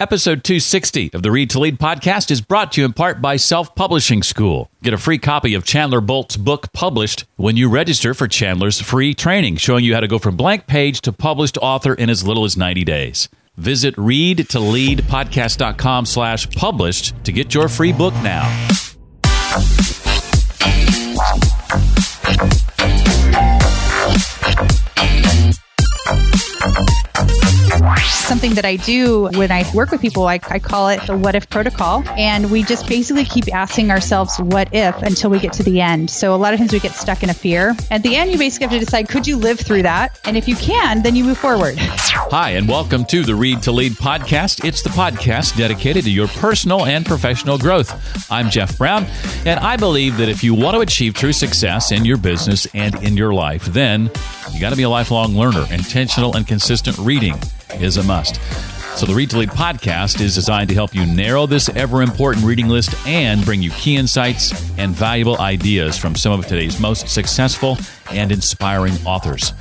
Episode 260 of the Read to Lead podcast is brought to you in part by Self Publishing School. Get a free copy of Chandler Bolt's book published when you register for Chandler's free training, showing you how to go from blank page to published author in as little as 90 days. Visit readtoleadpodcast.com slash published to get your free book now. Something that I do when I work with people, I, I call it the what if protocol. And we just basically keep asking ourselves what if until we get to the end. So a lot of times we get stuck in a fear. At the end, you basically have to decide could you live through that? And if you can, then you move forward. Hi, and welcome to the Read to Lead podcast. It's the podcast dedicated to your personal and professional growth. I'm Jeff Brown, and I believe that if you want to achieve true success in your business and in your life, then you got to be a lifelong learner. Intentional and consistent reading is a must. So, the Read to Lead podcast is designed to help you narrow this ever important reading list and bring you key insights and valuable ideas from some of today's most successful and inspiring authors.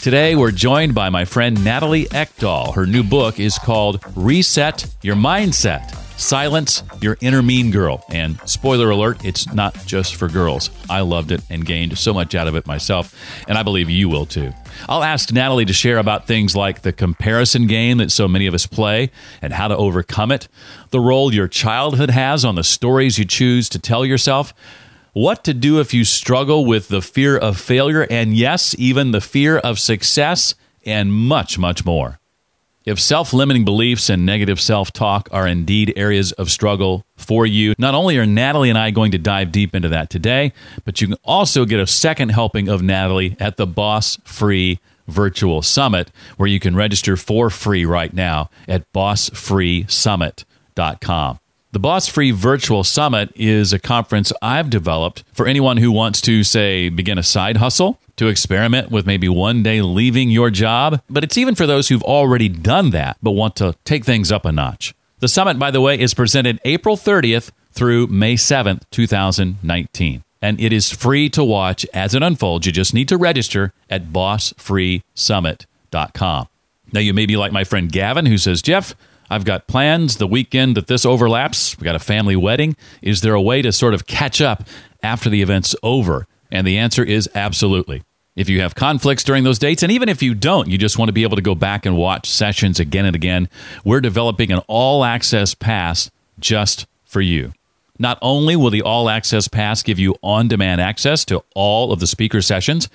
Today, we're joined by my friend Natalie Eckdahl. Her new book is called Reset Your Mindset. Silence Your Inner Mean Girl. And spoiler alert, it's not just for girls. I loved it and gained so much out of it myself, and I believe you will too. I'll ask Natalie to share about things like the comparison game that so many of us play and how to overcome it, the role your childhood has on the stories you choose to tell yourself, what to do if you struggle with the fear of failure, and yes, even the fear of success, and much, much more. If self limiting beliefs and negative self talk are indeed areas of struggle for you, not only are Natalie and I going to dive deep into that today, but you can also get a second helping of Natalie at the Boss Free Virtual Summit, where you can register for free right now at bossfreesummit.com. The Boss Free Virtual Summit is a conference I've developed for anyone who wants to, say, begin a side hustle, to experiment with maybe one day leaving your job, but it's even for those who've already done that but want to take things up a notch. The summit, by the way, is presented April 30th through May 7th, 2019. And it is free to watch as it unfolds. You just need to register at bossfreesummit.com. Now, you may be like my friend Gavin, who says, Jeff, I've got plans the weekend that this overlaps. We got a family wedding. Is there a way to sort of catch up after the event's over? And the answer is absolutely. If you have conflicts during those dates, and even if you don't, you just want to be able to go back and watch sessions again and again, we're developing an all access pass just for you. Not only will the all access pass give you on demand access to all of the speaker sessions,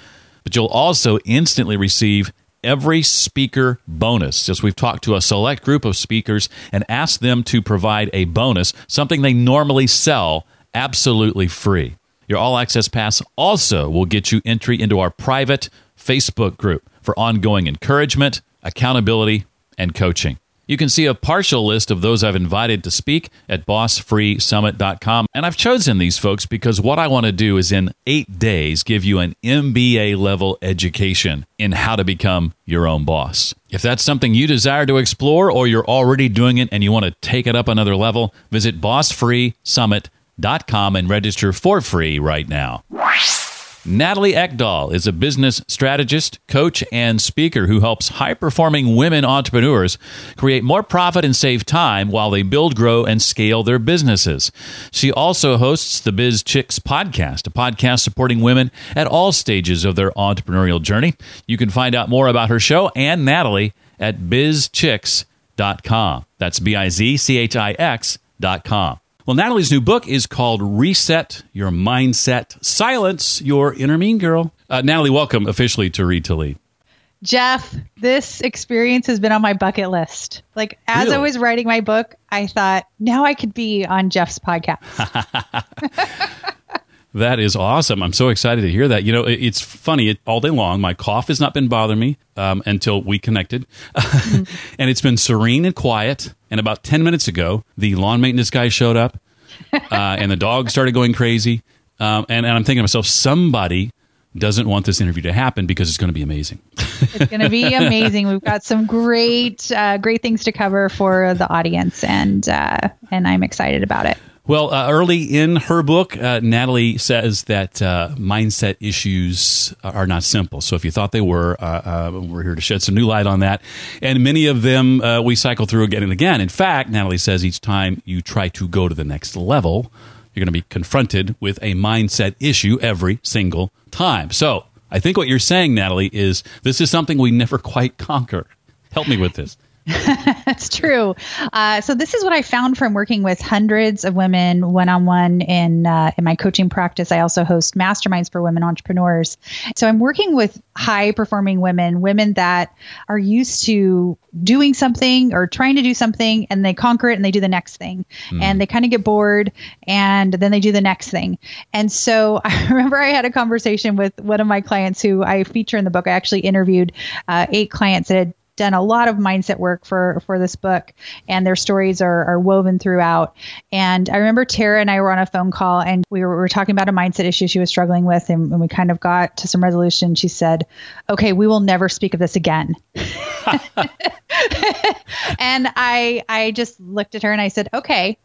but you'll also instantly receive every speaker bonus as we've talked to a select group of speakers and asked them to provide a bonus, something they normally sell absolutely free. Your All Access Pass also will get you entry into our private Facebook group for ongoing encouragement, accountability, and coaching. You can see a partial list of those I've invited to speak at bossfreesummit.com. And I've chosen these folks because what I want to do is in eight days give you an MBA level education in how to become your own boss. If that's something you desire to explore or you're already doing it and you want to take it up another level, visit bossfreesummit.com and register for free right now. Natalie Eckdahl is a business strategist, coach, and speaker who helps high performing women entrepreneurs create more profit and save time while they build, grow, and scale their businesses. She also hosts the BizChix podcast, a podcast supporting women at all stages of their entrepreneurial journey. You can find out more about her show and Natalie at bizchix.com. That's B I Z C H I X.com. Well, Natalie's new book is called Reset Your Mindset, Silence Your Inner Mean Girl. Uh, Natalie, welcome officially to Read to Lead. Jeff, this experience has been on my bucket list. Like, as Really? I was writing my book, I thought, now I could be on Jeff's podcast. That is awesome. I'm so excited to hear that. You know, it, it's funny. It, all day long, my cough has not been bothering me um, until we connected. and it's been serene and quiet. And about 10 minutes ago, the lawn maintenance guy showed up uh, and the dog started going crazy. Um, and, and I'm thinking to myself, somebody doesn't want this interview to happen because it's going to be amazing. it's going to be amazing. We've got some great, uh, great things to cover for the audience, and uh, and I'm excited about it. Well, uh, early in her book, uh, Natalie says that uh, mindset issues are not simple. So if you thought they were, uh, uh, we're here to shed some new light on that. And many of them uh, we cycle through again and again. In fact, Natalie says each time you try to go to the next level, you're going to be confronted with a mindset issue every single time. So I think what you're saying, Natalie, is this is something we never quite conquer. Help me with this. That's true. Uh, so this is what I found from working with hundreds of women one on one in uh, in my coaching practice. I also host masterminds for women entrepreneurs. So I'm working with high performing women, women that are used to doing something or trying to do something, and they conquer it and they do the next thing, mm. and they kind of get bored, and then they do the next thing. And so I remember I had a conversation with one of my clients who I feature in the book. I actually interviewed uh, eight clients that had done a lot of mindset work for for this book, and their stories are, are woven throughout. And I remember Tara and I were on a phone call, and we were, we were talking about a mindset issue she was struggling with, and, and we kind of got to some resolution. She said, "Okay, we will never speak of this again." and I I just looked at her and I said, "Okay."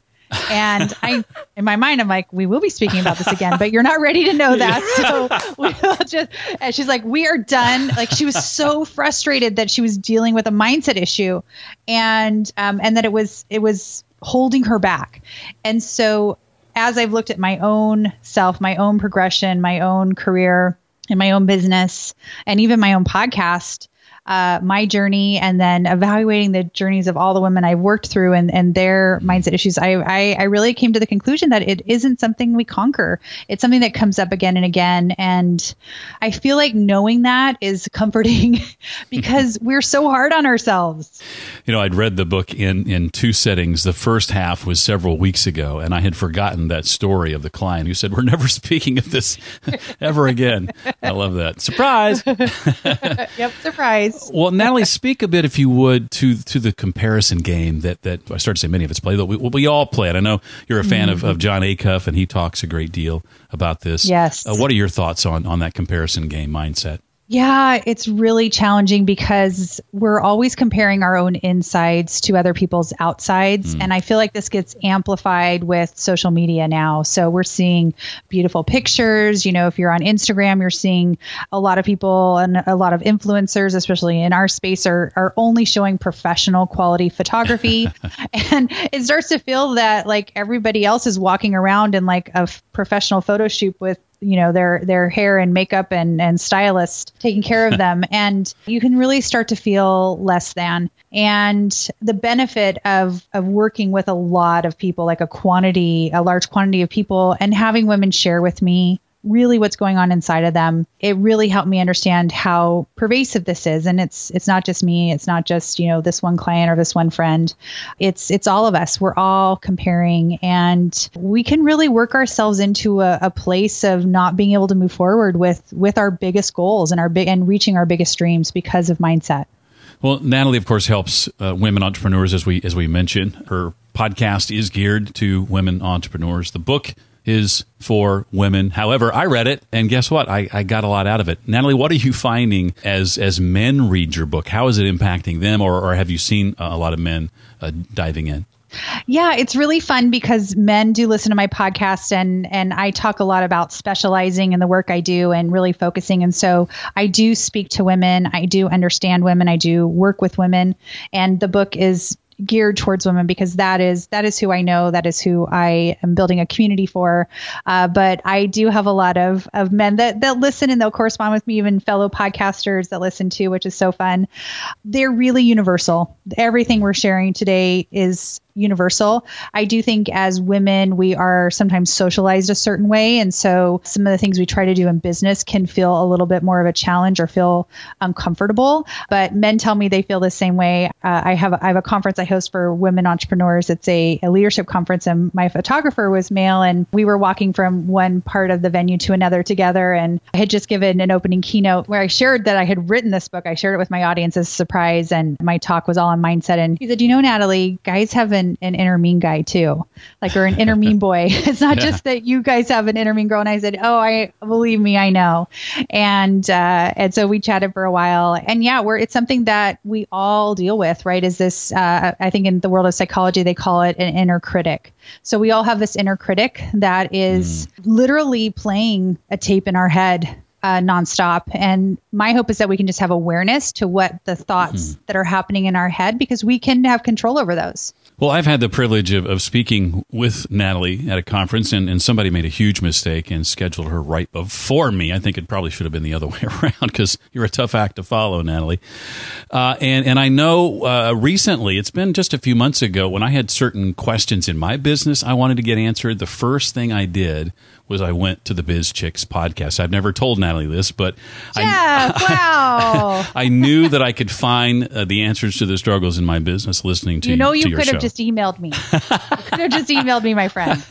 And I, in my mind, I'm like, we will be speaking about this again, but you're not ready to know that. So we'll just, and she's like, we are done. Like she was so frustrated that she was dealing with a mindset issue and, um, and that it was, it was holding her back. And so as I've looked at my own self, my own progression, my own career, and my own business, and even my own podcast, uh, my journey and then evaluating the journeys of all the women I've worked through and, and their mindset issues, I, I, I really came to the conclusion that it isn't something we conquer. It's something that comes up again and again. And I feel like knowing that is comforting because we're so hard on ourselves. You know, I'd read the book in, in two settings. The first half was several weeks ago, and I had forgotten that story of the client who said, We're never speaking of this ever again. I love that. Surprise. yep, surprise. Well, Natalie, speak a bit, if you would, to to the comparison game that that I started to say many of us play. That we, we all play it. I know you're a fan mm-hmm. of, of Jon Acuff, and he talks a great deal about this. Yes. Uh, what are your thoughts on on that comparison game mindset? Yeah, it's really challenging because we're always comparing our own insides to other people's outsides. Mm. And I feel like this gets amplified with social media now. So we're seeing beautiful pictures. You know, if you're on Instagram, you're seeing a lot of people and a lot of influencers, especially in our space, are, are only showing professional quality photography. and it starts to feel that like everybody else is walking around in like a f- professional photo shoot with you know their their hair and makeup and and stylist taking care of them. And you can really start to feel less than. And the benefit of of working with a lot of people like a quantity a large quantity of people and having women share with me really what's going on inside of them. It really helped me understand how pervasive this is and it's it's not just me, it's not just, you know, this one client or this one friend. It's it's all of us. We're all comparing and we can really work ourselves into a, a place of not being able to move forward with with our biggest goals and our big and reaching our biggest dreams because of mindset. Well, Natalie, of course, helps uh, women entrepreneurs as we as we mentioned. Her podcast is geared to women entrepreneurs. The book is for women. However, I read it, and guess what? I, I got a lot out of it. Natalie, what are you finding as as men read your book? How is it impacting them, or, or have you seen a lot of men uh, diving in? Yeah, it's really fun because men do listen to my podcast and and I talk a lot about specializing in the work I do and really focusing and so I do speak to women, I do understand women, I do work with women and the book is geared towards women because that is that is who I know. That is who I am building a community for. Uh, but I do have a lot of of men that that listen and they'll correspond with me even fellow podcasters that listen to which is so fun. They're really universal. Everything we're sharing today is universal. I do think as women, we are sometimes socialized a certain way. And so some of the things we try to do in business can feel a little bit more of a challenge or feel uncomfortable. But men tell me they feel the same way. Uh, I have I have a conference I host for women entrepreneurs. It's a, a leadership conference, and my photographer was male, and we were walking from one part of the venue to another together. And I had just given an opening keynote where I shared that I had written this book. I shared it with my audience as a surprise, and my talk was all on mindset. And he said, "You know, Natalie, guys have an an, inner mean guy too, like or an inner mean boy. It's not yeah. just that you guys have an inner mean girl. And I said, oh, I believe me, I know. And uh, and so we chatted for a while. And yeah, we're it's something that we all deal with, right? Is this? Uh, I think in the world of psychology they call it an inner critic. So we all have this inner critic that is mm. literally playing a tape in our head uh, nonstop. And my hope is that we can just have awareness to what the thoughts mm-hmm. that are happening in our head because we can have control over those. Well, I've had the privilege of, of speaking with Natalie at a conference, and, and somebody made a huge mistake and scheduled her right before me. I think it probably should have been the other way around because you're a tough act to follow, Natalie. Uh, and, and I know uh, recently, it's been just a few months ago, when I had certain questions in my business I wanted to get answered, the first thing I did was I went to the BizChix podcast. I've never told Natalie this, but yeah, I, wow. I knew that I could find uh, the answers to the struggles in my business listening to you. know, you could have just emailed me. you could have just emailed me, my friend.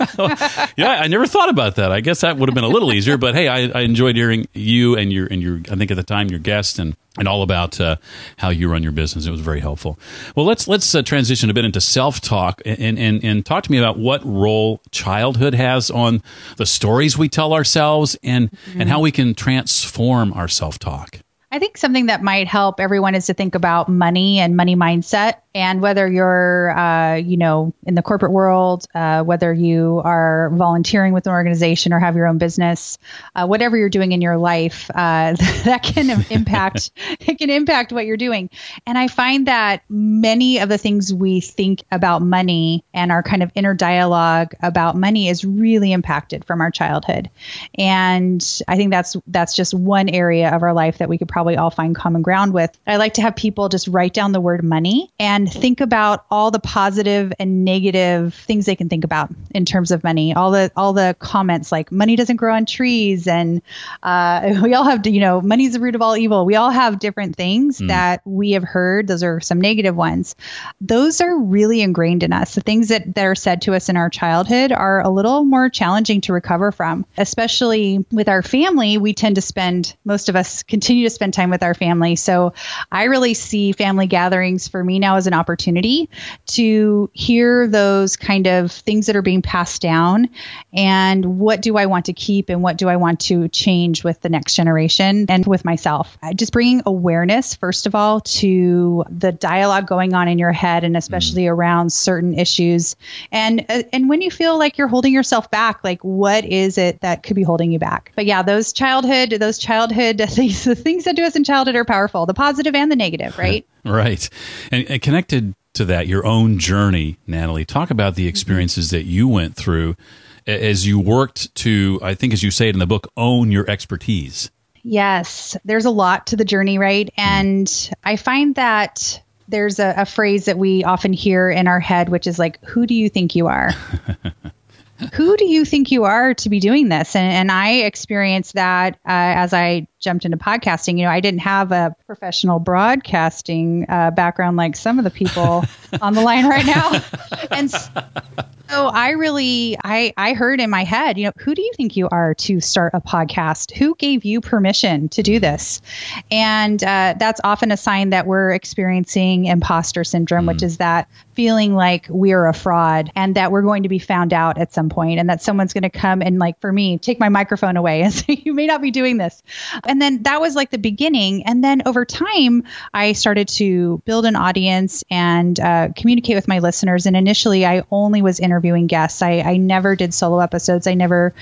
yeah, I never thought about that. I guess that would have been a little easier, but hey, I, I enjoyed hearing you and your and your. I think at the time your guest and and all about uh, how you run your business. It was very helpful. Well, let's let's uh, transition a bit into self talk and, and and talk to me about what role childhood has on the stories we tell ourselves and mm-hmm. and how we can transform our self talk. I think something that might help everyone is to think about money and money mindset and whether you're, uh, you know, in the corporate world, uh, whether you are volunteering with an organization or have your own business, uh, whatever you're doing in your life, uh, that can impact it can impact what you're doing. And I find that many of the things we think about money and our kind of inner dialogue about money is really impacted from our childhood. And I think that's that's just one area of our life that we could probably all find common ground with. I like to have people just write down the word money and and think about all the positive and negative things they can think about in terms of money. All the all the comments like money doesn't grow on trees, and uh, we all have to, you know money's the root of all evil. We all have different things mm. that we have heard. Those are some negative ones. Those are really ingrained in us. The things that, that are said to us in our childhood are a little more challenging to recover from, especially with our family. We tend to spend most of us continue to spend time with our family. So I really see family gatherings for me now as an opportunity to hear those kind of things that are being passed down and what do I want to keep and what do I want to change with the next generation and with myself. Just bringing awareness, first of all, to the dialogue going on in your head and especially mm. around certain issues. And, uh, and when you feel like you're holding yourself back, like what is it that could be holding you back? But yeah, those childhood, those childhood things, the things that do us in childhood are powerful, the positive and the negative, right? right. And, and connected to that, your own journey, Natalie, talk about the mm-hmm. experiences that you went through as you worked to, I think, as you say it in the book, own your expertise. Yes, there's a lot to the journey, right? Mm. And I find that there's a, a phrase that we often hear in our head, which is like, who do you think you are? who do you think you are to be doing this? And, and I experienced that uh, as I jumped into podcasting. You know, I didn't have a professional broadcasting uh, background like some of the people on the line right now. And so I really, I, I heard in my head, you know, who do you think you are to start a podcast? Who gave you permission to do this? And uh, that's often a sign that we're experiencing imposter syndrome, mm. which is that feeling like we're a fraud and that we're going to be found out at some point and that someone's going to come and like for me take my microphone away and say you may not be doing this. And then that was like the beginning. And then over time i started to build an audience and uh, communicate with my listeners. And initially i only was interviewing guests. I, I never did solo episodes. I never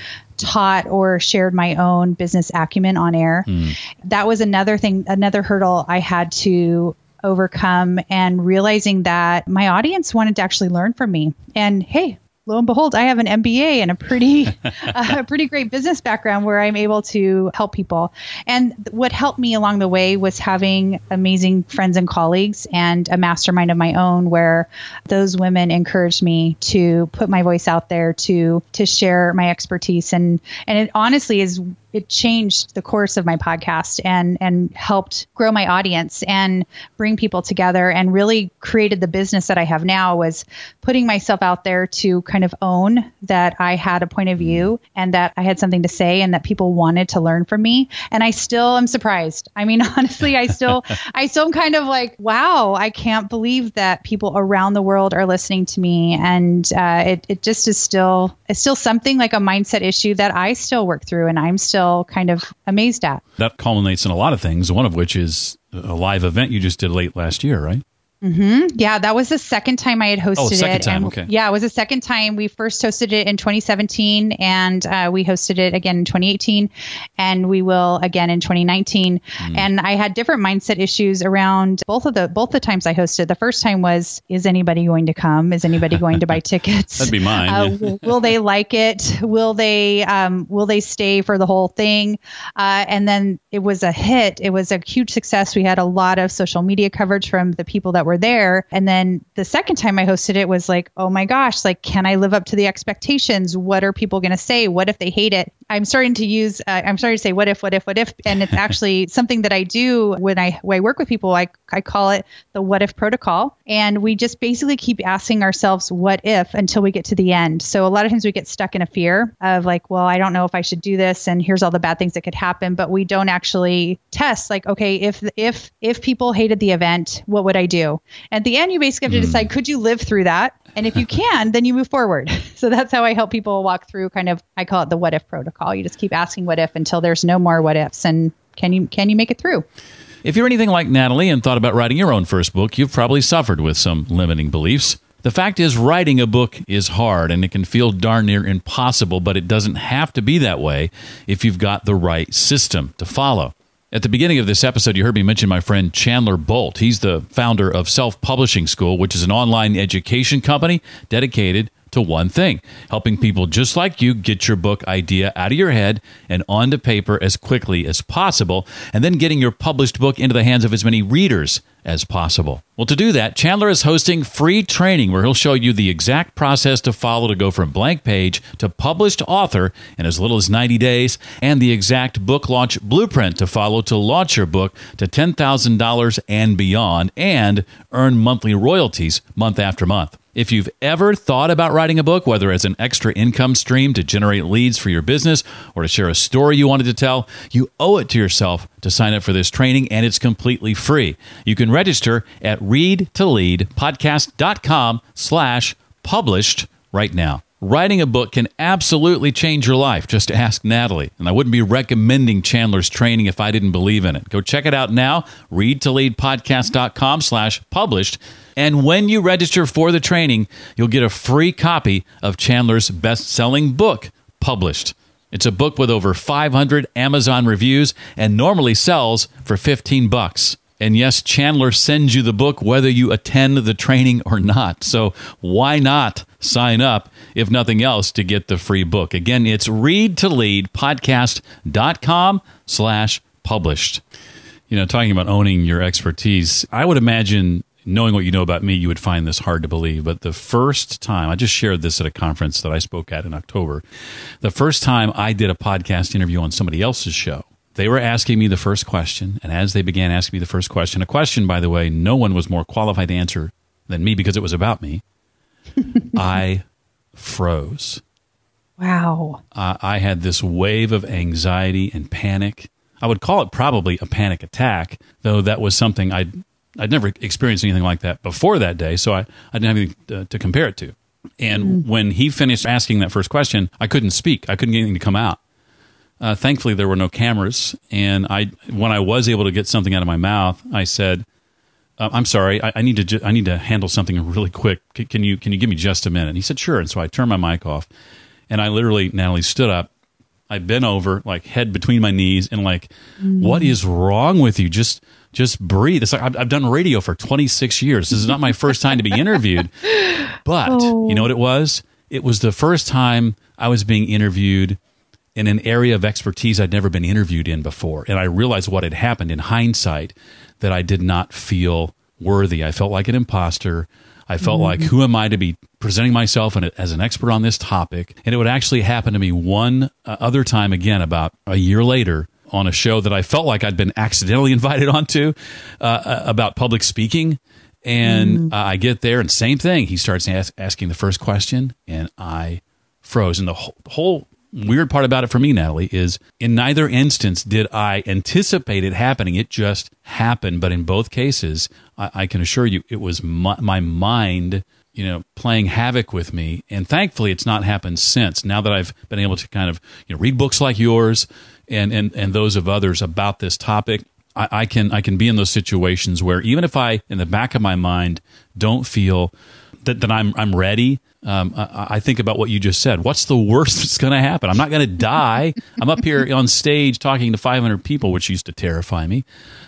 taught or shared my own business acumen on air. Mm. That was another thing, another hurdle I had to overcome and realizing that my audience wanted to actually learn from me. And hey, lo and behold, I have an MBA and a pretty, uh, a pretty great business background where I'm able to help people. And what helped me along the way was having amazing friends and colleagues and a mastermind of my own where those women encouraged me to put my voice out there to to share my expertise and and it honestly is it changed the course of my podcast and and helped grow my audience and bring people together and really created the business that I have now was putting myself out there to kind of own that I had a point of view and that I had something to say and that people wanted to learn from me and I still am surprised. I mean honestly I still I still am kind of like wow I can't believe that people around the world are listening to me and uh, it, it just is still it's still something like a mindset issue that I still work through and I'm still kind of amazed at. That culminates in a lot of things, one of which is a live event you just did late last year, right? Mm-hmm. Yeah, that was the second time I had hosted oh, second it. Time, and, okay. Yeah, it was the second time. We first hosted it in 2017, and uh, we hosted it again in 2018, and we will again in 2019. Mm. And I had different mindset issues around both of the both the times I hosted. The first time was, is anybody going to come? Is anybody going to buy tickets? That'd be mine. Uh, will they like it? Will they um, will they stay for the whole thing? Uh, and then it was a hit. It was a huge success. We had a lot of social media coverage from the people that were were there. And then the second time I hosted it was like, oh my gosh, like, can I live up to the expectations? What are people going to say? What if they hate it? I'm starting to use, uh, I'm starting to say, what if, what if, what if? And it's actually something that I do when I, when I work with people. I, I call it the what if protocol. And we just basically keep asking ourselves, what if until we get to the end. So a lot of times we get stuck in a fear of like, well, I don't know if I should do this. And here's all the bad things that could happen. But we don't actually test like, okay, if, if, if people hated the event, what would I do? At the end, you basically have to decide could you live through that? And if you can, then you move forward. So that's how I help people walk through kind of I call it the what if protocol. You just keep asking what if until there's no more what ifs and can you can you make it through? If you're anything like Natalie and thought about writing your own first book, you've probably suffered with some limiting beliefs. The fact is, writing a book is hard and it can feel darn near impossible, but it doesn't have to be that way if you've got the right system to follow. At the beginning of this episode, you heard me mention my friend Chandler Bolt. He's the founder of Self Publishing School, which is an online education company dedicated to one thing helping people just like you get your book idea out of your head and onto paper as quickly as possible, and then getting your published book into the hands of as many readers as possible. Well, to do that, Chandler is hosting free training where he'll show you the exact process to follow to go from blank page to published author in as little as 90 days, and the exact book launch blueprint to follow to launch your book to $10,000 and beyond and earn monthly royalties month after month. If you've ever thought about writing a book, whether as an extra income stream to generate leads for your business or to share a story you wanted to tell, you owe it to yourself to sign up for this training, and it's completely free. You can register at readtoleadpodcast.com slash published right now. Writing a book can absolutely change your life. Just ask Natalie. And I wouldn't be recommending Chandler's training if I didn't believe in it. Go check it out now, readtoleadpodcast.com slash published. And when you register for the training, you'll get a free copy of Chandler's best-selling book, Published. It's a book with over 500 Amazon reviews and normally sells for 15 bucks. And yes, Chandler sends you the book whether you attend the training or not. So why not sign up, if nothing else, to get the free book? Again, it's readtoleadpodcast.com slash published. You know, talking about owning your expertise, I would imagine knowing what you know about me, you would find this hard to believe. But the first time, I just shared this at a conference that I spoke at in October. The first time I did a podcast interview on somebody else's show, they were asking me the first question. And as they began asking me the first question, a question, by the way, no one was more qualified to answer than me because it was about me, I froze. Wow. Uh, I had this wave of anxiety and panic. I would call it probably a panic attack, though that was something I'd, I'd never experienced anything like that before that day, so I, I didn't have anything to, to compare it to. And mm. when he finished asking that first question, I couldn't speak. I couldn't get anything to come out. Uh, thankfully, there were no cameras, and I when I was able to get something out of my mouth, I said, uh, "I'm sorry, I, I need to ju- I need to handle something really quick. C- can you can you give me just a minute?" And he said, "Sure." And so I turned my mic off, and I literally Natalie stood up. I bent over, like head between my knees, and like, mm-hmm. what is wrong with you? Just just breathe. It's like I've, I've, done radio for 26 years. This is not my first time to be interviewed, but oh. you know what it was? It was the first time I was being interviewed in an area of expertise I'd never been interviewed in before. And I realized what had happened in hindsight that I did not feel worthy. I felt like an imposter. I felt mm-hmm. like, who am I to be presenting myself as an expert on this topic? And it would actually happen to me one uh, other time again, about a year later, on a show that I felt like I'd been accidentally invited onto uh, uh, about public speaking. And mm. uh, I get there, and same thing. He starts ask, asking the first question, and I froze. And the whole, whole weird part about it for me, Natalie, is in neither instance did I anticipate it happening. It just happened. But in both cases, I, I can assure you, it was my, my, mind, you know, playing havoc with me. And thankfully, it's not happened since. Now that I've been able to kind of you know read books like yours and and and those of others about this topic. I, I can I can be in those situations where even if I in the back of my mind don't feel that, that I'm I'm ready. Um, I, I, think about what you just said. What's the worst that's going to happen? I'm not going to die. I'm up here on stage talking to 500 people, which used to terrify me.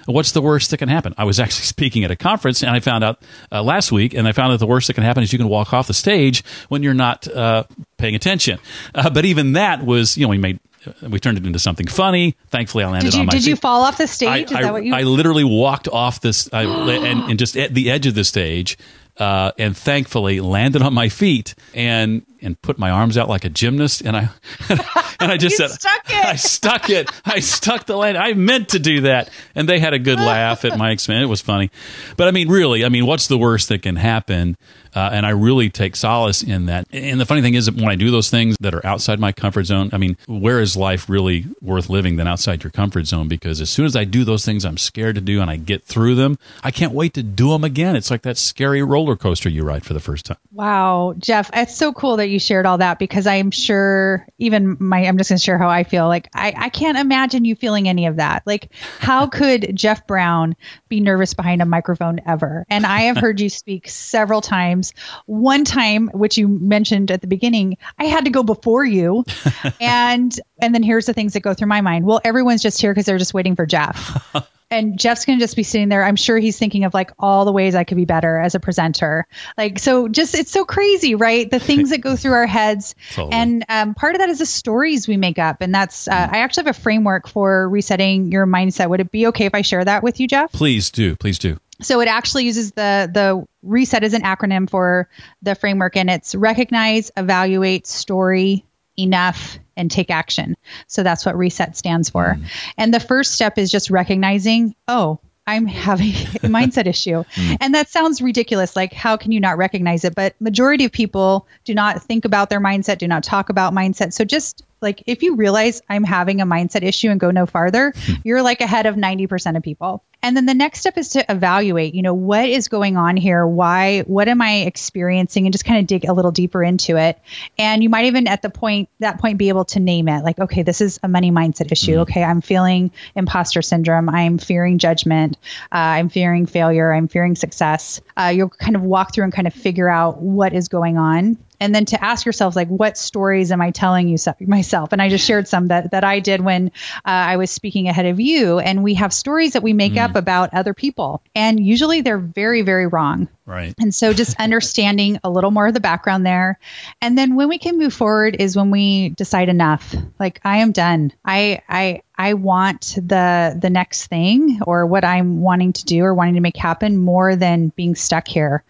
What's the worst that can happen? I was actually speaking at a conference, and I found out uh, last week, and I found that the worst that can happen is you can walk off the stage when you're not uh, paying attention. Uh, but even that was, you know, we made we turned it into something funny. Thankfully, I landed did you, on my Did feet. you fall off the stage? I, Is that what you? I literally walked off this I, and, and just at the edge of the stage uh, and thankfully landed on my feet. And and put my arms out like a gymnast and I and I just said stuck it. I stuck it I stuck the land I meant to do that and they had a good laugh at my expense it was funny but I mean really I mean what's the worst that can happen uh, and I really take solace in that. And the funny thing is, that when I do those things that are outside my comfort zone, I mean, where is life really worth living than outside your comfort zone? Because as soon as I do those things I'm scared to do and I get through them, I can't wait to do them again. It's like that scary roller coaster you ride for the first time. Wow, Jeff, it's so cool that you shared all that because I'm sure even my, I'm just going to share how I feel. Like, I, I can't imagine you feeling any of that. Like, how could Jeff Brown be nervous behind a microphone ever? And I have heard you speak several times times. One time, which you mentioned at the beginning, I had to go before you. and and then here's the things that go through my mind. Well, everyone's just here because they're just waiting for Jeff. And Jeff's going to just be sitting there. I'm sure he's thinking of like all the ways I could be better as a presenter. Like, so just, it's so crazy, right? The things that go through our heads. Totally. And um, part of that is the stories we make up. And that's, uh, I actually have a framework for resetting your mindset. Would it be okay if I share that with you, Jeff? Please do. Please do. So it actually uses the the reset as an acronym for the framework, and it's recognize, evaluate, story, enough, and take action. So that's what reset stands for. Mm. And the first step is just recognizing, oh, I'm having a mindset issue. Mm. And that sounds ridiculous. Like, how can you not recognize it? But majority of people do not think about their mindset, do not talk about mindset. So just like if you realize I'm having a mindset issue and go no farther, hmm. you're like ahead of 90% of people. And then the next step is to evaluate, you know, what is going on here? Why, what am I experiencing? And just kind of dig a little deeper into it. And you might even at the point, that point, be able to name it like, okay, this is a money mindset issue. Mm-hmm. Okay, I'm feeling imposter syndrome. I'm fearing judgment. Uh, I'm fearing failure. I'm fearing success. Uh, you'll kind of walk through and kind of figure out what is going on and then to ask yourself like what stories am i telling you myself? And i just shared some that, that i did when uh, i was speaking ahead of you. And we have stories that we make mm. up about other people. And usually they're very very wrong. Right. And so just understanding a little more of the background there. And then when we can move forward is when we decide enough. Like i am done. I i I want the the next thing or what I'm wanting to do or wanting to make happen more than being stuck here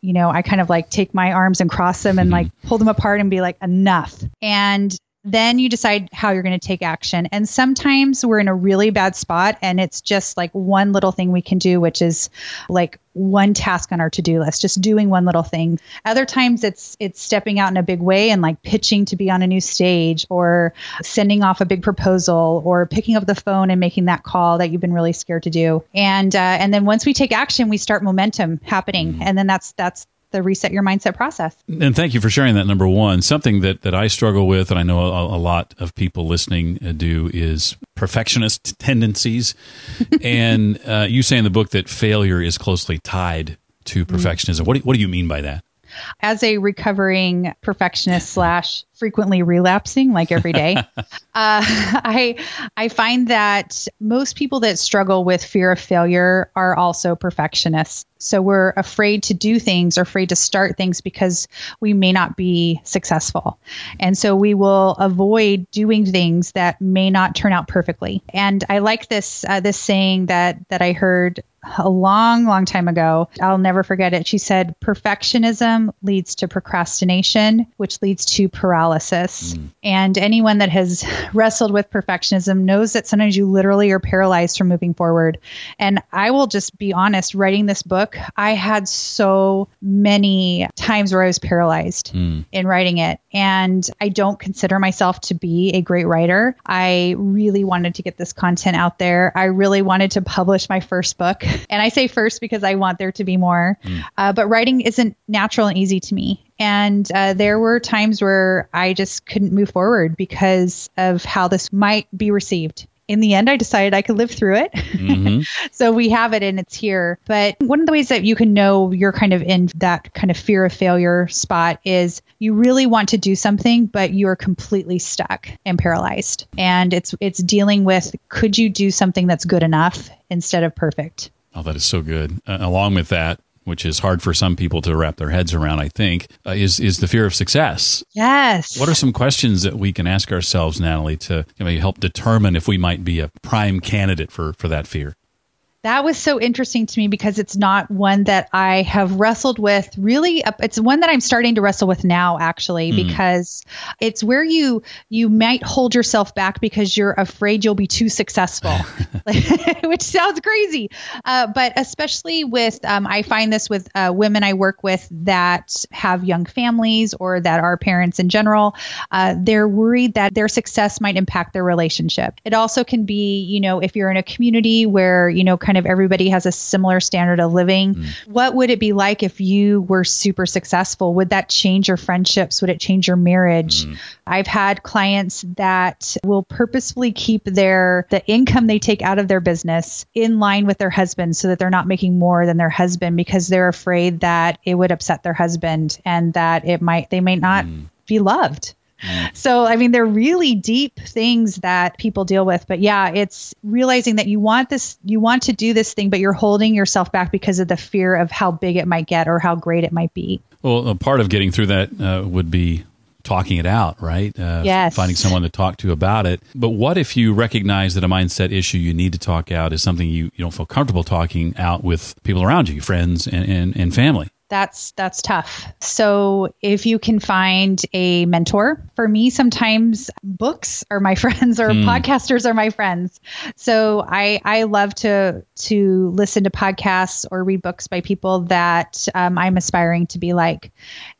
you know, I kind of like take my arms and cross them and mm-hmm. like pull them apart and be like, enough. And then you decide how you're going to take action. And sometimes we're in a really bad spot and it's just like one little thing we can do, which is like one task on our to-do list, just doing one little thing. Other times it's it's stepping out in a big way and like pitching to be on a new stage or sending off a big proposal or picking up the phone and making that call that you've been really scared to do. And uh, and then once we take action, we start momentum happening. Mm-hmm. And then that's that's the reset your mindset process. And thank you for sharing that. Number one, something that, that I struggle with, and I know a, a lot of people listening uh, do, is perfectionist tendencies. and uh, you say in the book that failure is closely tied to mm-hmm. perfectionism. Mm-hmm. What, do, what do you mean by that? As a recovering perfectionist slash frequently relapsing, like every day, uh, I I find that most people that struggle with fear of failure are also perfectionists So we're afraid to do things or afraid to start things because we may not be successful. And so we will avoid doing things that may not turn out perfectly. And I like this uh, this saying that that I heard a long, long time ago. I'll never forget it. She said, Perfectionism leads to procrastination, which leads to paralysis. Mm. And anyone that has wrestled with perfectionism knows that sometimes you literally are paralyzed from moving forward. And I will just be honest, writing this book, I had so many times where I was paralyzed mm. in writing it. And I don't consider myself to be a great writer. I really wanted to get this content out there. I really wanted to publish my first book. And I say first because I want there to be more. Mm. Uh, but writing isn't natural and easy to me. And uh, there were times where I just couldn't move forward because of how this might be received in the end, I decided I could live through it. Mm-hmm. so we have it and it's here. But one of the ways that you can know you're kind of in that kind of fear of failure spot is you really want to do something, but you are completely stuck and paralyzed. And it's it's dealing with could you do something that's good enough instead of perfect. Oh, that is so good. Uh, along with that, which is hard for some people to wrap their heads around, I think, uh, is is the fear of success. Yes. What are some questions that we can ask ourselves, Natalie, to you know, help determine if we might be a prime candidate for for that fear? That was so interesting to me because it's not one that I have wrestled with really. It's one that I'm starting to wrestle with now, actually, mm. because it's where you you might hold yourself back because you're afraid you'll be too successful, which sounds crazy. Uh, but especially with, um, I find this with uh, women I work with that have young families or that are parents in general. Uh, they're worried that their success might impact their relationship. It also can be, you know, if you're in a community where you know kind of everybody has a similar standard of living. Mm. What would it be like if you were super successful? Would that change your friendships? Would it change your marriage? Mm. I've had clients that will purposefully keep their the income they take out of their business in line with their husband so that they're not making more than their husband because they're afraid that it would upset their husband and that it might they may not mm. be loved. So, I mean, they're really deep things that people deal with. But yeah, it's realizing that you want this, you want to do this thing, but you're holding yourself back because of the fear of how big it might get or how great it might be. Well, a part of getting through that uh, would be talking it out, right? Uh, yes. Finding someone to talk to about it. But what if you recognize that a mindset issue you need to talk out is something you, you don't feel comfortable talking out with people around you, friends and, and, and family? That's that's tough. So if you can find a mentor, for me sometimes books are my friends or mm. podcasters are my friends. So I I love to to listen to podcasts or read books by people that um, I'm aspiring to be like.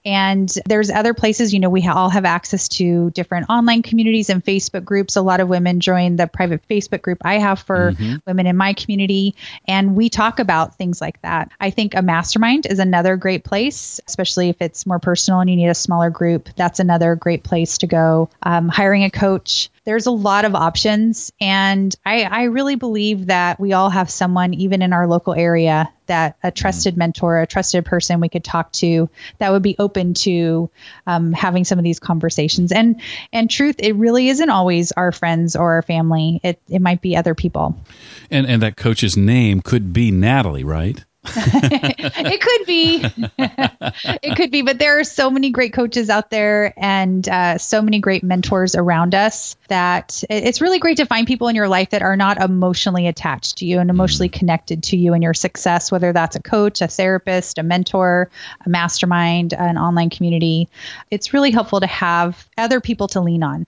And there's other places, you know, we all have access to different online communities and Facebook groups. A lot of women join the private Facebook group I have for mm-hmm. women in my community, and we talk about things like that. I think a mastermind is another great place, especially if it's more personal and you need a smaller group. That's another great place to go. Um, hiring a coach. There's a lot of options. And I, I really believe that we all have someone, even in our local area, that a trusted mentor, a trusted person we could talk to that would be open to um, having some of these conversations. And and truth, it really isn't always our friends or our family. It it might be other people. And and that coach's name could be Natalie, right? it could be. it could be, but there are so many great coaches out there and uh, so many great mentors around us that it's really great to find people in your life that are not emotionally attached to you and emotionally mm. connected to you and your success, whether that's a coach, a therapist, a mentor, a mastermind, an online community. It's really helpful to have other people to lean on.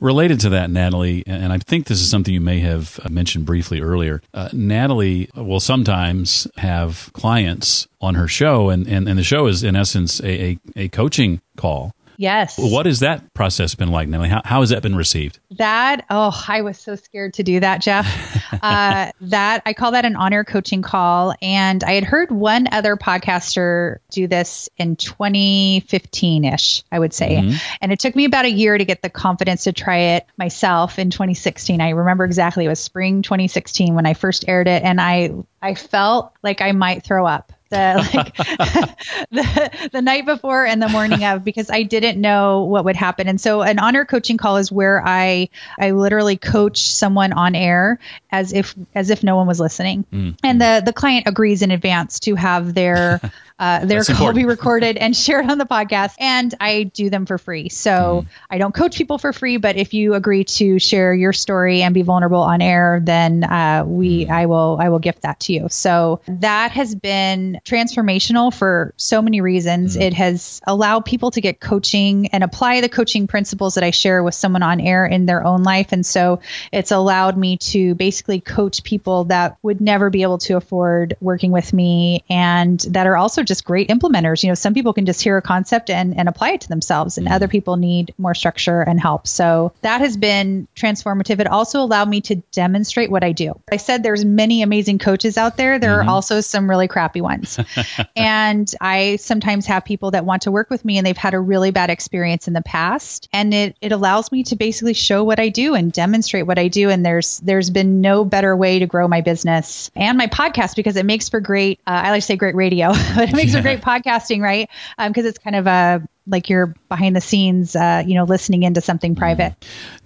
Related to that, Natalie, and I think this is something you may have mentioned briefly earlier, uh, Natalie will sometimes have clients on her show, and, and, and the show is, in essence, a, a, a coaching call. Yes. What has that process been like, Nellie? How, how has that been received? That, oh, I was so scared to do that, Jeff. uh, that, I call that an on-air coaching call. And I had heard one other podcaster do this in 2015 ish, I would say. Mm-hmm. And it took me about a year to get the confidence to try it myself in 2016. I remember exactly. It was spring 2016 when I first aired it. And I, I felt like I might throw up the like the, the night before and the morning of because I didn't know what would happen. And so an on-air coaching call is where I I literally coach someone on air as if as if no one was listening. Mm-hmm. And the the client agrees in advance to have their uh, their call important. be recorded and shared on the podcast, and I do them for free. So mm. I don't coach people for free, but if you agree to share your story and be vulnerable on air, then uh, we mm. I will I will gift that to you. So that has been transformational for so many reasons. Mm. It has allowed people to get coaching and apply the coaching principles that I share with someone on air in their own life, and so it's allowed me to basically coach people that would never be able to afford working with me, and that are also just great implementers. You know, some people can just hear a concept and, and apply it to themselves, and mm other people need more structure and help. So that has been transformative. It also allowed me to demonstrate what I do. I said there's many amazing coaches out there. There mm-hmm. are also some really crappy ones. And I sometimes have people that want to work with me and they've had a really bad experience in the past. And it, it allows me to basically show what I do and demonstrate what I do. And there's there's been no better way to grow my business and my podcast because it makes for great, uh, I like to say great radio, but it makes for great podcasting, right? Because um, it's kind of a like you're behind the scenes, uh, you know, listening into something mm-hmm. private.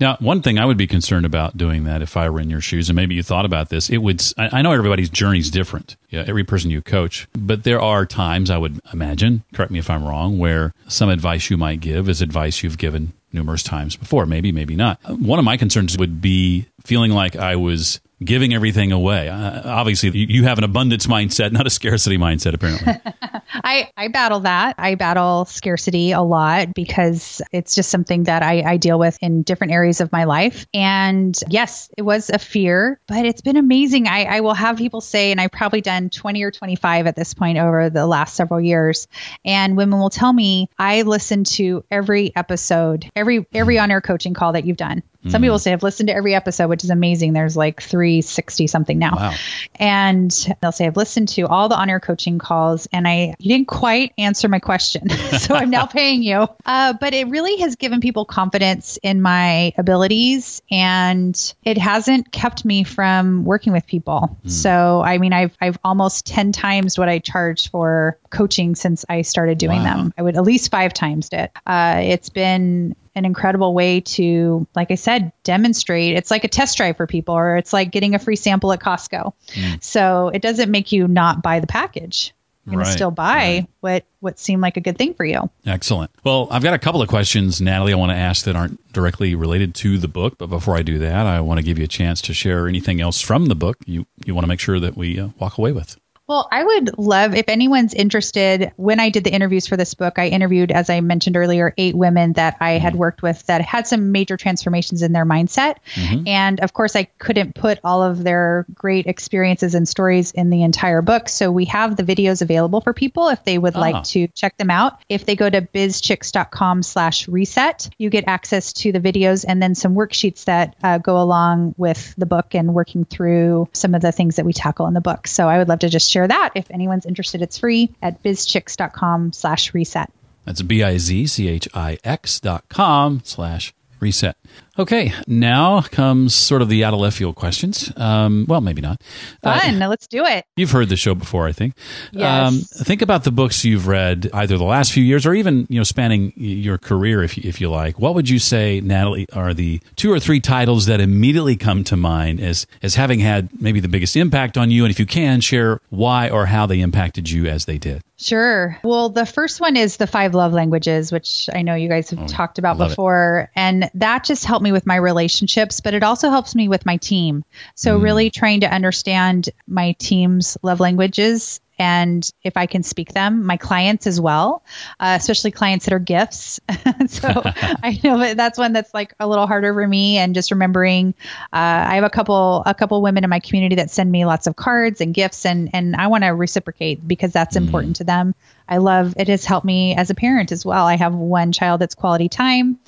Now, one thing I would be concerned about doing that if I were in your shoes, and maybe you thought about this, it would. I, I know everybody's journey is different. Yeah, every person you coach, but there are times I would imagine. Correct me if I'm wrong. Where some advice you might give is advice you've given numerous times before. Maybe, maybe not. One of my concerns would be feeling like I was giving everything away. Uh, obviously, you have an abundance mindset, not a scarcity mindset, apparently. I, I battle that. I battle scarcity a lot because it's just something that I, I deal with in different areas of my life. And yes, it was a fear, but it's been amazing. I, I will have people say, and I've probably done 20 or 25 at this point over the last several years. And women will tell me, I listen to every episode, every every on air coaching call that you've done. Some mm. people say I've listened to every episode, which is amazing. There's like 360 something now. Wow. And they'll say I've listened to all the on air coaching calls and I you didn't quite answer my question. so I'm now paying you. Uh, but it really has given people confidence in my abilities and it hasn't kept me from working with people. Mm. So I mean I've I've almost 10 times what I charge for coaching since I started doing wow. them. I would at least five times it. Uh, it's been an incredible way to, like I said, demonstrate. It's like a test drive for people, or it's like getting a free sample at Costco. Mm. So it doesn't make you not buy the package. You're right, still buy right. what what seemed like a good thing for you. Excellent. Well, I've got a couple of questions, Natalie, I want to ask that aren't directly related to the book. But before I do that, I want to give you a chance to share anything else from the book you you want to make sure that we uh, walk away with. Well, I would love if anyone's interested. When I did the interviews for this book, I interviewed, as I mentioned earlier, eight women that I had mm-hmm. worked with that had some major transformations in their mindset. Mm-hmm. And of course, I couldn't put all of their great experiences and stories in the entire book. So we have the videos available for people if they would ah. like to check them out. If they go to bizchix.com slash reset, you get access to the videos and then some worksheets that uh, go along with the book and working through some of the things that we tackle in the book. So I would love to just share share that. If anyone's interested, it's free at bizchix.com slash reset. That's B-I-Z-C-H-I-X dot com slash reset. Okay, now comes sort of the out of left field questions. Um, well, maybe not. Fun. Uh, let's do it. You've heard the show before, I think. Yes. Um, think about the books you've read, either the last few years or even you know spanning your career, if you, if you like. What would you say, Natalie, are the two or three titles that immediately come to mind as as having had maybe the biggest impact on you? And if you can, share why or how they impacted you as they did. Sure. Well, the first one is the five love languages, which I know you guys have oh, talked about before. It. And that just helped me with my relationships, but it also helps me with my team. So, mm. really trying to understand my team's love languages and if I can speak them, my clients as well, uh, especially clients that are gifts. so I know that that's one that's like a little harder for me. And just remembering, uh, I have a couple a couple women in my community that send me lots of cards and gifts, and and I want to reciprocate because that's mm. important to them. I love it has helped me as a parent as well. I have one child that's quality time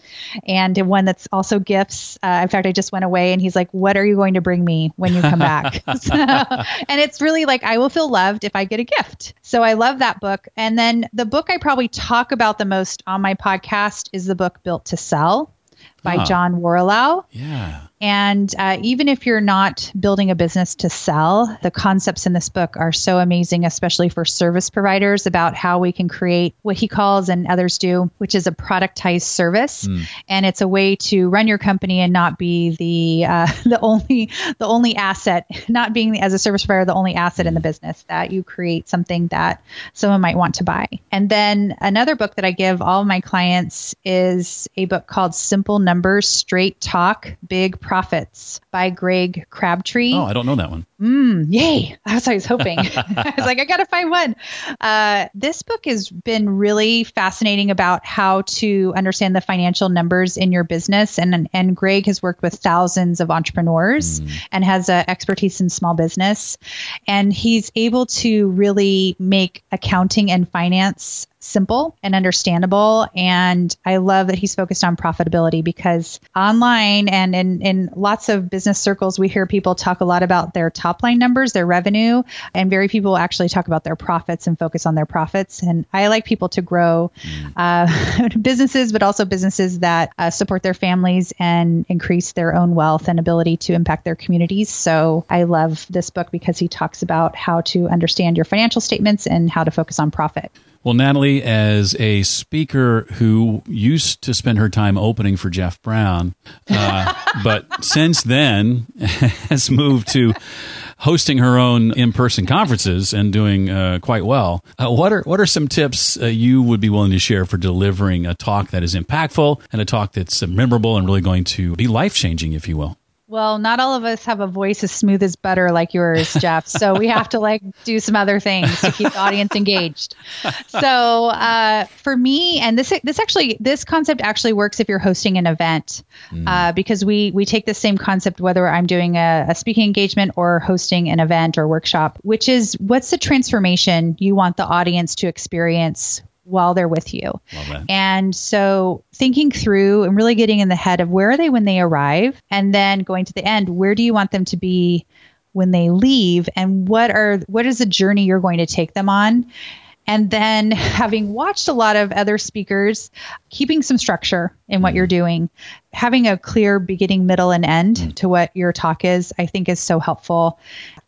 and one that's also gifts. Uh, in fact, I just went away and he's like, What are you going to bring me when you come back? so, and it's really like, I will feel loved if I get a gift. So I love that book. And then the book I probably talk about the most on my podcast is the book Built to Sell by Huh. John Warrillow. Yeah. And uh, even if you're not building a business to sell, the concepts in this book are so amazing, especially for service providers, about how we can create what he calls and others do, which is a productized service. And it's a way to run your company and not be the uh, the only the only asset, not being as a service provider the only asset in the business. That you create something that someone might want to buy. And then another book that I give all of my clients is a book called Simple Numbers, Straight Talk, Big Profits by Greg Crabtree. Oh, I don't know that one. Mm, yay. That's what I was hoping. I was like, I got to find one. Uh, this book has been really fascinating about how to understand the financial numbers in your business. And, and Greg has worked with thousands of entrepreneurs and has uh, expertise in small business. And he's able to really make accounting and finance simple and understandable. And I love that he's focused on profitability because online and in, in lots of business circles, we hear people talk a lot about their top line numbers, their revenue, and very few people actually talk about their profits and focus on their profits. And I like people to grow uh, businesses, but also businesses that uh, support their families and increase their own wealth and ability to impact their communities. So I love this book because he talks about how to understand your financial statements and how to focus on profit. Well, Natalie, as a speaker who used to spend her time opening for Jeff Brown, uh, but since then has moved to hosting her own in-person conferences and doing uh, quite well. Uh, what are what are some tips uh, you would be willing to share for delivering a talk that is impactful and a talk that's memorable and really going to be life-changing, if you will? Well, not all of us have a voice as smooth as butter like yours, Jeff. So we have to like do some other things to keep the audience engaged. So uh, for me, and this this actually this concept actually works if you're hosting an event, uh, because we we take the same concept whether I'm doing a, a speaking engagement or hosting an event or workshop, which is what's the transformation you want the audience to experience while they're with you. And so thinking through and really getting in the head of where are they when they arrive and then going to the end, where do you want them to be when they leave and what are what is the journey you're going to take them on? And then having watched a lot of other speakers, keeping some structure in what mm-hmm. you're doing, having a clear beginning, middle, and end mm. to what your talk is, I think is so helpful.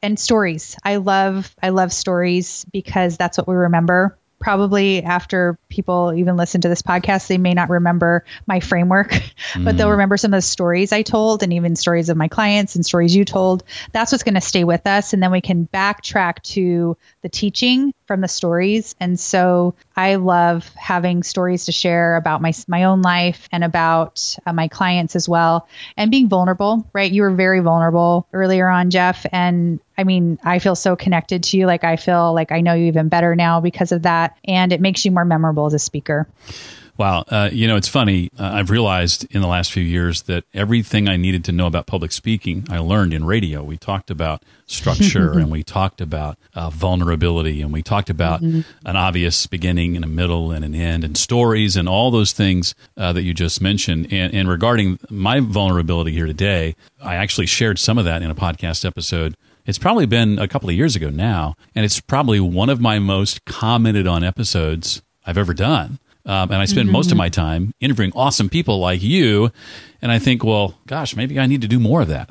And stories. I love I love stories because that's what we remember probably after people even listen to this podcast, they may not remember my framework, but they'll mm. remember some of the stories I told and even stories of my clients and stories you told. That's what's going to stay with us. And then we can backtrack to the teaching from the stories. And so I love having stories to share about my, my own life and about uh, my clients as well and being vulnerable, right? You were very vulnerable earlier on, Jeff. And I mean, I feel so connected to you. Like I feel like I know you even better now because of that. And it makes you more memorable as a speaker. Wow. Uh, you know, it's funny. Uh, I've realized in the last few years that everything I needed to know about public speaking, I learned in radio. We talked about structure and we talked about uh, vulnerability and we talked about an obvious beginning and a middle and an end and stories and all those things uh, that you just mentioned. And, and regarding my vulnerability here today, I actually shared some of that in a podcast episode. It's probably been a couple of years ago now, and it's probably one of my most commented on episodes I've ever done. Um, and I spend most of my time interviewing awesome people like you. And I think, well, gosh, maybe I need to do more of that.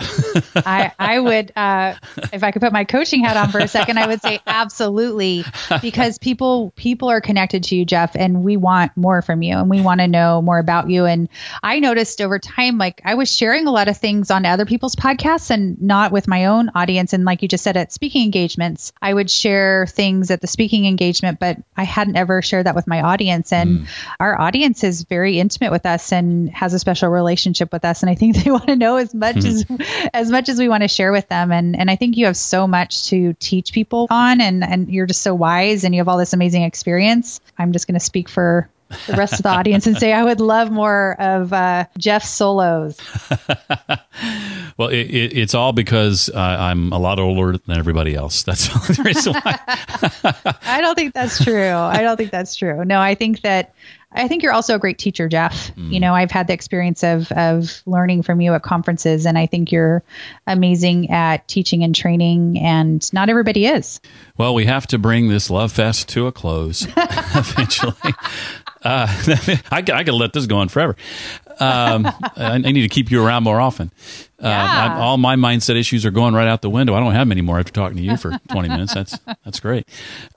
I, I would, uh, if I could put my coaching hat on for a second, I would say absolutely, because people people are connected to you, Jeff, and we want more from you, and we want to know more about you. And I noticed over time, like I was sharing a lot of things on other people's podcasts, and not with my own audience. And like you just said, at speaking engagements, I would share things at the speaking engagement, but I hadn't ever shared that with my audience. And our audience is very intimate with us and has a special relationship with us and I think they want to know as much as as much as we want to share with them and and I think you have so much to teach people on and and you're just so wise and you have all this amazing experience. I'm just going to speak for the rest of the audience and say I would love more of uh, Jeff solos. well, it, it, it's all because uh, I'm a lot older than everybody else. That's the reason why. I don't think that's true. I don't think that's true. No, I think that I think you're also a great teacher, Jeff. You know, I've had the experience of of learning from you at conferences, and I think you're amazing at teaching and training. And not everybody is. Well, we have to bring this love fest to a close eventually. Uh, I, I could let this go on forever. Um, I, I, need to keep you around more often. Uh, Yeah. all my mindset issues are going right out the window. I don't have many more after talking to you for 20 minutes. That's that's great.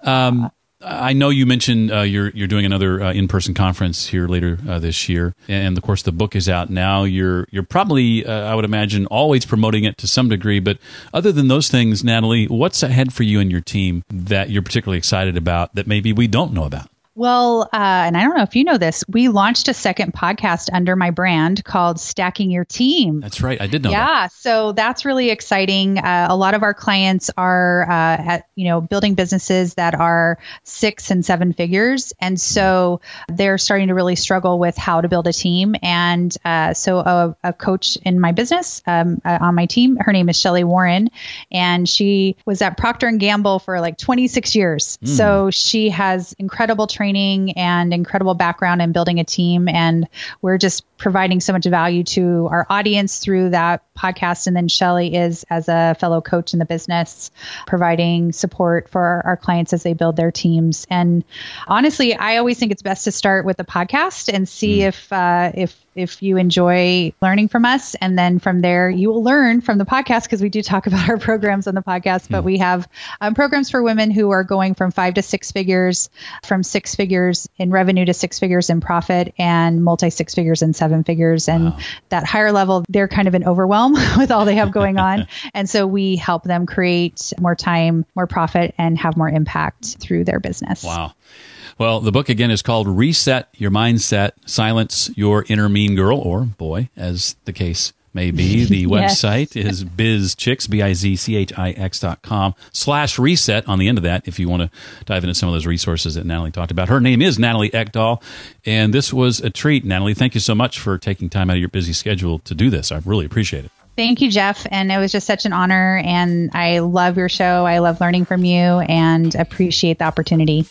Um, I know you mentioned uh, you're you're doing another uh, in-person conference here later uh, this year, and of course the book is out now. You're you're probably uh, I would imagine always promoting it to some degree. But other than those things, Natalie, what's ahead for you and your team that you're particularly excited about that maybe we don't know about? Well, uh, and I don't know if you know this, we launched a second podcast under my brand called Stacking Your Team. That's right, I did know that. Yeah, so that's really exciting. Uh, a lot of our clients are uh, at you know building businesses that are six and seven figures, and so they're starting to really struggle with how to build a team. And uh, so a, a coach in my business um, uh, on my team, her name is Shelly Warren, and she was at Procter and Gamble for like 26 years. So she has incredible training and incredible background in building a team, and we're just providing so much value to our audience through that podcast. And then Shelly is, as a fellow coach in the business, providing support for our, clients as they build their teams. And honestly, I always think it's best to start with the podcast and see if uh, if if you enjoy learning from us, and then from there you will learn from the podcast because we do talk about our programs on the podcast. But we have um, programs for women who are going from five to six figures, from six figures in revenue to six figures in profit, and multi six figures and seven figures. And that higher level, they're kind of in overwhelm with all they have going on. and so we help them create more time, more profit, and have more impact through their business. Wow. Well, the book again is called Reset Your Mindset, Silence Your Inner Mean Girl or Boy, as the case may be. The Yes. website is bizchix, B-I-Z-C-H-I-X dot com slash reset on the end of that if you want to dive into some of those resources that Natalie talked about. Her name is Natalie Eckdahl, and this was a treat. Natalie, thank you so much for taking time out of your busy schedule to do this. I really appreciate it. Thank you, Jeff. And it was just such an honor. And I love your show. I love learning from you and appreciate the opportunity.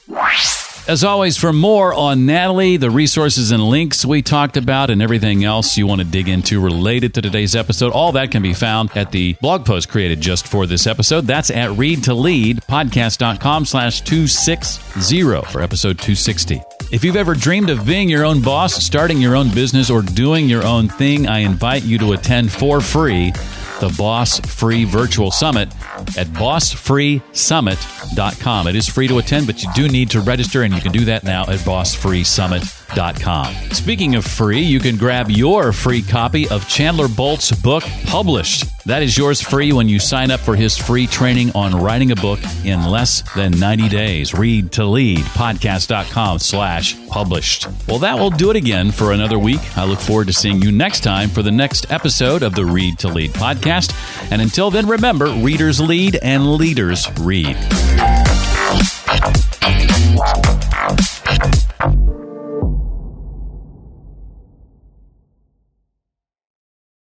As always, for more on Natalie, the resources and links we talked about, and everything else you want to dig into related to today's episode, all that can be found at the blog post created just for this episode. That's at readtoleadpodcast.com slash 260 for episode 260. If you've ever dreamed of being your own boss, starting your own business, or doing your own thing, I invite you to attend for free the Boss Free Virtual Summit at bossfreesummit.com. It is free to attend, but you do need to register, and you can do that now at bossfreesummit.com. Com. Speaking of free, you can grab your free copy of Chandler Bolt's book, Published. That is yours free when you sign up for his free training on writing a book in less than 90 days. Read to lead podcast.com slash published. Well, that will do it again for another week. I look forward to seeing you next time for the next episode of the Read to Lead podcast. And until then, remember readers lead and leaders read.